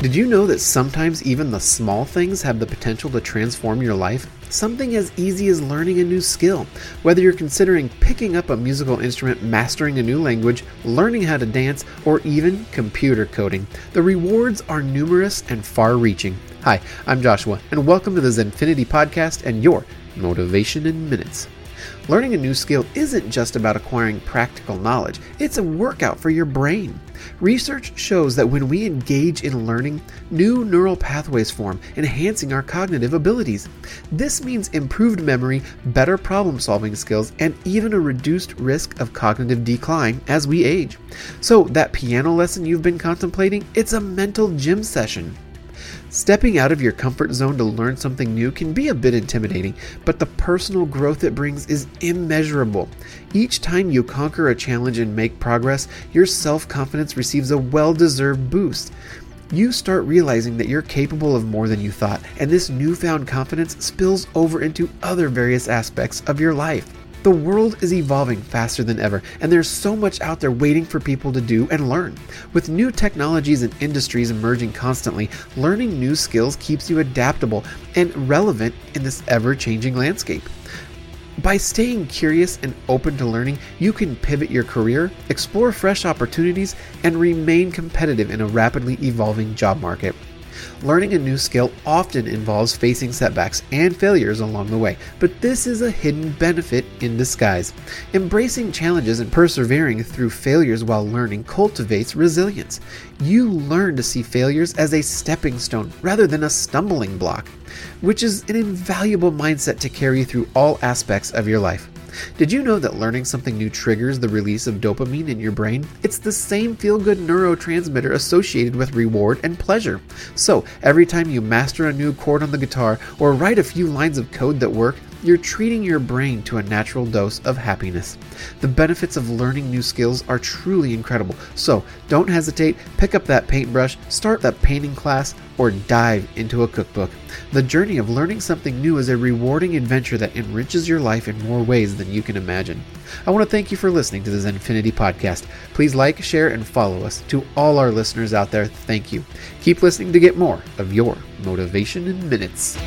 Did you know that sometimes even the small things have the potential to transform your life? Something as easy as learning a new skill. Whether you're considering picking up a musical instrument, mastering a new language, learning how to dance, or even computer coding, the rewards are numerous and far reaching. Hi, I'm Joshua, and welcome to the Zenfinity Podcast and your Motivation in Minutes. Learning a new skill isn't just about acquiring practical knowledge, it's a workout for your brain. Research shows that when we engage in learning, new neural pathways form, enhancing our cognitive abilities. This means improved memory, better problem solving skills, and even a reduced risk of cognitive decline as we age. So, that piano lesson you've been contemplating, it's a mental gym session. Stepping out of your comfort zone to learn something new can be a bit intimidating, but the personal growth it brings is immeasurable. Each time you conquer a challenge and make progress, your self confidence receives a well deserved boost. You start realizing that you're capable of more than you thought, and this newfound confidence spills over into other various aspects of your life. The world is evolving faster than ever, and there's so much out there waiting for people to do and learn. With new technologies and industries emerging constantly, learning new skills keeps you adaptable and relevant in this ever changing landscape. By staying curious and open to learning, you can pivot your career, explore fresh opportunities, and remain competitive in a rapidly evolving job market. Learning a new skill often involves facing setbacks and failures along the way, but this is a hidden benefit in disguise. Embracing challenges and persevering through failures while learning cultivates resilience. You learn to see failures as a stepping stone rather than a stumbling block, which is an invaluable mindset to carry through all aspects of your life. Did you know that learning something new triggers the release of dopamine in your brain? It's the same feel good neurotransmitter associated with reward and pleasure. So, every time you master a new chord on the guitar or write a few lines of code that work, you're treating your brain to a natural dose of happiness. The benefits of learning new skills are truly incredible, so don't hesitate, pick up that paintbrush, start that painting class, or dive into a cookbook. The journey of learning something new is a rewarding adventure that enriches your life in more ways than you can imagine. I want to thank you for listening to the Zenfinity Podcast. Please like, share, and follow us. To all our listeners out there, thank you. Keep listening to get more of your motivation in minutes.